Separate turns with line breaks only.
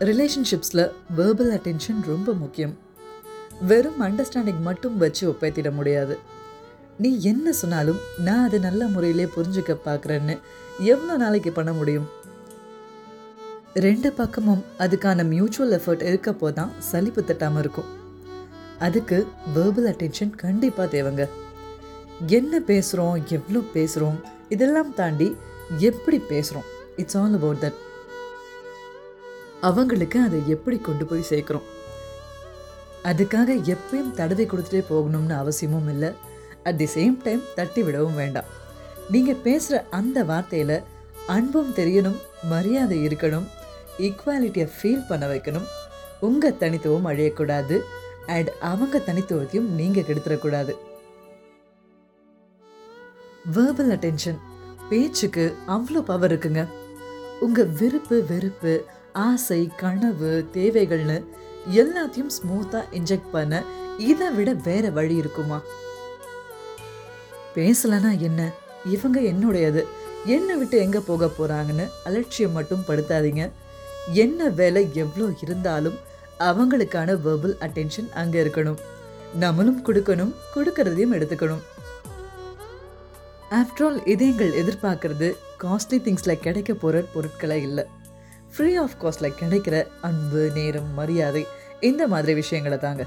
ரிலேஷன்ஷிப்ஸில் verbal attention ரொம்ப முக்கியம். வெறும் அண்டர்ஸ்டாண்டிங் மட்டும் வச்சு ஒப்பைத்திட முடியாது. நீ என்ன சொன்னாலும் நான் அதை நல்ல முறையிலே புரிஞ்சுக்க பார்க்குறேன்னு எவ்வளோ நாளைக்கு பண்ண முடியும்? ரெண்டு பக்கமும் அதுக்கான மியூச்சுவல் எஃபர்ட் இருக்கப்போ தான் சலிப்பு தட்டாமல் இருக்கும். அதுக்கு வேர்பல் அட்டென்ஷன் கண்டிப்பாக தேவைங்க. என்ன பேசுகிறோம் எவ்வளோ பேசுகிறோம் இதெல்லாம் தாண்டி எப்படி பேசுகிறோம் இட்ஸ் ஆல் அபவுட் தட் அவங்களுக்கு அதை எப்படி கொண்டு போய் சேர்க்குறோம்? அதுக்காக எப்பயும் தடவை கொடுத்துட்டே போகணும்னு அவசியமும் இல்லை. அட் தி சேம் டைம் தட்டி விடவும் வேண்டாம். நீங்கள் பேசுகிற அந்த வார்த்தையில் அன்பும் தெரியணும் மரியாதை இருக்கணும் ஈக்குவாலிட்டியை ஃபீல் பண்ண வைக்கணும். உங்கள் தனித்துவம் அழியக்கூடாது. அண்ட் அவங்க தனித்துவத்தையும் நீங்கள் கெடுத்துடக்கூடாது வேர்பல் அட்டென்ஷன் பேச்சுக்கு அவ்வளோ பவர் இருக்குங்க. உங்கள் விருப்பு வெறுப்பு ஆசை கனவு தேவைகள்னு எல்லாத்தையும் ஸ்மூத்தாக இன்ஜெக்ட் பண்ண இதை விட வேற வழி இருக்குமா? பேசலைன்னா என்ன? இவங்க என்னுடையது. என்னை விட்டு எங்கே போக போகிறாங்கன்னு அலட்சியம் மட்டும் படுத்தாதீங்க. என்ன வேலை எவ்வளோ இருந்தாலும் அவங்களுக்கான வெர்பல் அட்டென்ஷன் அங்கே இருக்கணும். நம்மளும் கொடுக்கணும் கொடுக்கறதையும் எடுத்துக்கணும். ஆஃப்டர் ஆல் இதயங்கள் எதிர்பார்க்கறது காஸ்ட்லி திங்ஸில் கிடைக்க போகிற பொருட்களே இல்லை. ஃப்ரீ ஆஃப் காஸ்ட்டில் கிடைக்கிற அன்பு நேரம் மரியாதை இந்த மாதிரி விஷயங்களை தாங்க.